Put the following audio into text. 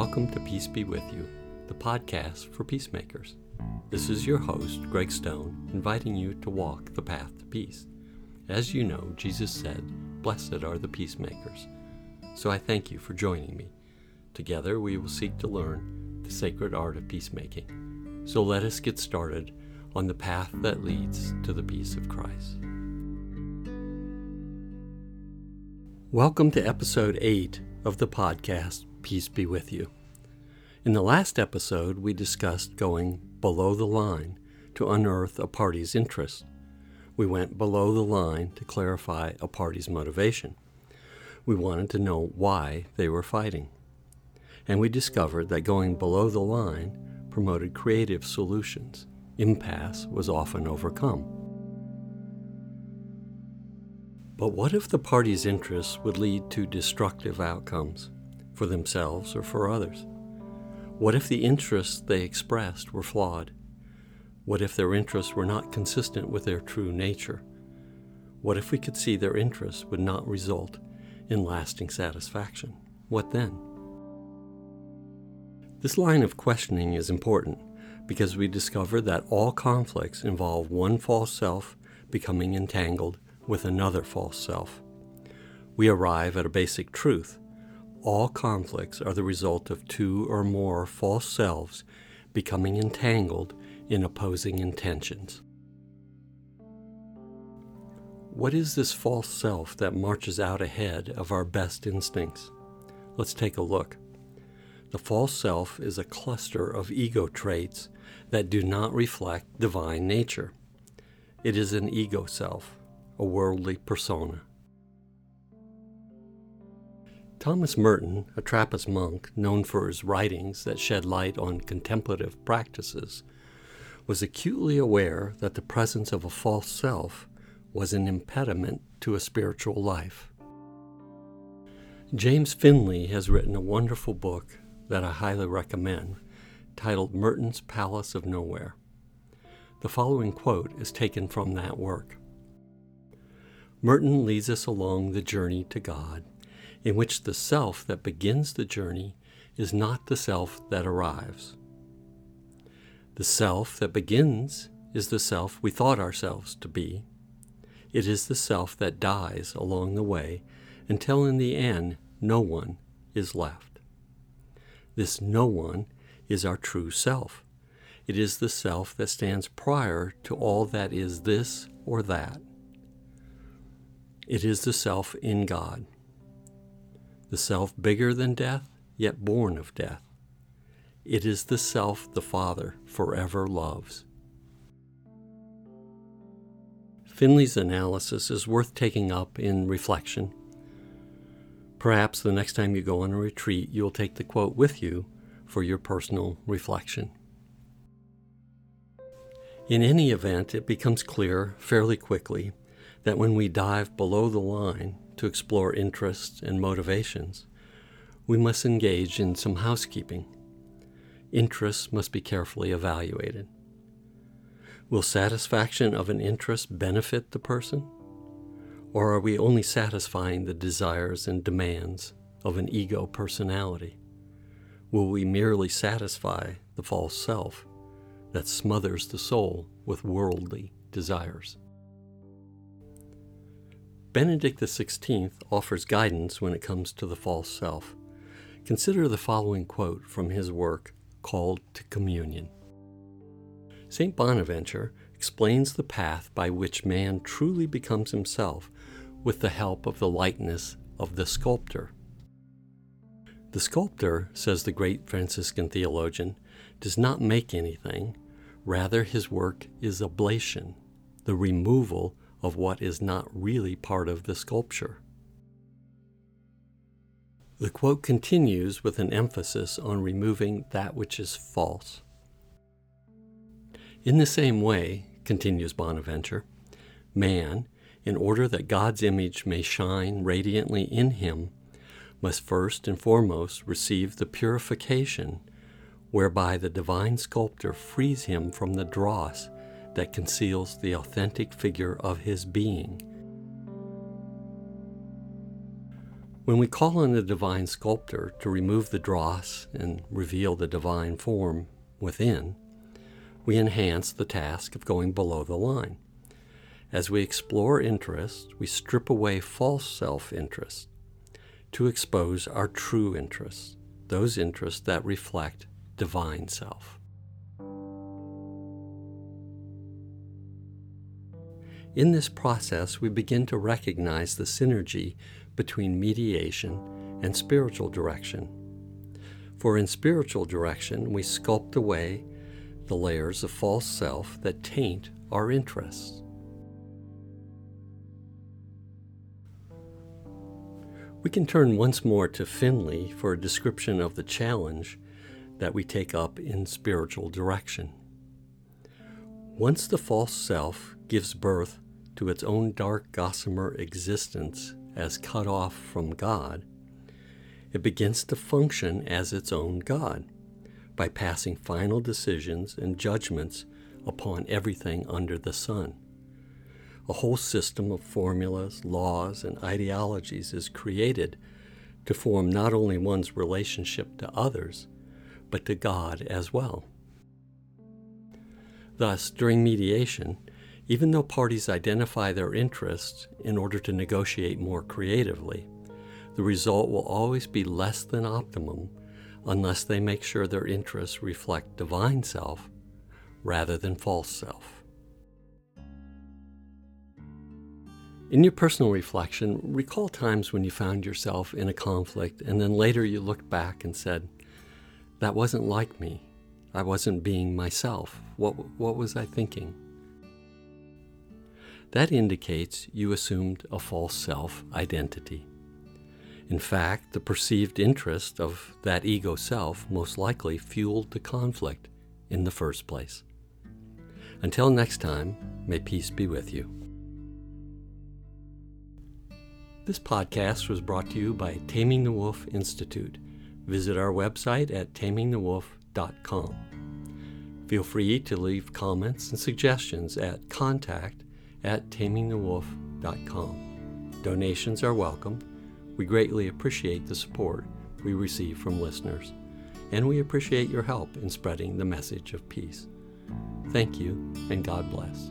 Welcome to Peace Be With You, the podcast for peacemakers. This is your host, Greg Stone, inviting you to walk the path to peace. As you know, Jesus said, Blessed are the peacemakers. So I thank you for joining me. Together we will seek to learn the sacred art of peacemaking. So let us get started on the path that leads to the peace of Christ. Welcome to episode 8 of the podcast Peace Be With You. In the last episode, we discussed going below the line to unearth a party's interest. We went below the line to clarify a party's motivation. We wanted to know why they were fighting. And we discovered that going below the line promoted creative solutions. Impasse was often overcome. But what if the party's interests would lead to destructive outcomes? For themselves or for others? What if the interests they expressed were flawed? What if their interests were not consistent with their true nature? What if we could see their interests would not result in lasting satisfaction? What then? This line of questioning is important because we discover that all conflicts involve one false self becoming entangled with another false self. We arrive at a basic truth all conflicts are the result of two or more false selves becoming entangled in opposing intentions. What is this false self that marches out ahead of our best instincts? Let's take a look. The false self is a cluster of ego traits that do not reflect divine nature. It is an ego self, a worldly persona. Thomas Merton, a Trappist monk known for his writings that shed light on contemplative practices, was acutely aware that the presence of a false self was an impediment to a spiritual life. James Finley has written a wonderful book that I highly recommend titled Merton's Palace of Nowhere. The following quote is taken from that work. Merton leads us along the journey to God in which the self that begins the journey is not the self that arrives. The self that begins is the self we thought ourselves to be. It is the self that dies along the way until in the end no one is left. This no one is our true self. It is the self that stands prior to all that is this or that. It is the self in God the self bigger than death, yet born of death. It is the self the Father forever loves. Finley's analysis is worth taking up in reflection. Perhaps the next time you go on a retreat, you'll take the quote with you for your personal reflection. In any event, it becomes clear fairly quickly that when we dive below the line to explore interests and motivations, we must engage in some housekeeping. Interests must be carefully evaluated. Will satisfaction of an interest benefit the person? Or are we only satisfying the desires and demands of an ego personality? Will we merely satisfy the false self that smothers the soul with worldly desires? Benedict XVI offers guidance when it comes to the false self. Consider the following quote from his work called To Communion. St. Bonaventure explains the path by which man truly becomes himself with the help of the likeness of the sculptor. The sculptor, says the great Franciscan theologian, does not make anything, rather, his work is ablation, the removal of what is not really part of the sculpture. The quote continues with an emphasis on removing that which is false. In the same way, continues Bonaventure, man, in order that God's image may shine radiantly in him, must first and foremost receive the purification whereby the divine sculptor frees him from the dross that conceals the authentic figure of his being. When we call on the divine sculptor to remove the dross and reveal the divine form within, we enhance the task of going below the line. As we explore interest, we strip away false self interest to expose our true interests, those interests that reflect divine self. In this process, we begin to recognize the synergy between mediation and spiritual direction. For in spiritual direction, we sculpt away the layers of false self that taint our interests. We can turn once more to Finley for a description of the challenge that we take up in spiritual direction. Once the false self gives birth to its own dark gossamer existence as cut off from God, it begins to function as its own God by passing final decisions and judgments upon everything under the sun. A whole system of formulas, laws, and ideologies is created to form not only one's relationship to others, but to God as well. Thus, during mediation, even though parties identify their interests in order to negotiate more creatively, the result will always be less than optimum unless they make sure their interests reflect divine self rather than false self. In your personal reflection, recall times when you found yourself in a conflict and then later you looked back and said, that wasn't like me. I wasn't being myself. What, what was I thinking? That indicates you assumed a false self identity. In fact, the perceived interest of that ego self most likely fueled the conflict in the first place. Until next time, may peace be with you. This podcast was brought to you by Taming the Wolf Institute visit our website at tamingthewolf.com. Feel free to leave comments and suggestions at contact at tamingthewolf.com. Donations are welcome. We greatly appreciate the support we receive from listeners, and we appreciate your help in spreading the message of peace. Thank you, and God bless.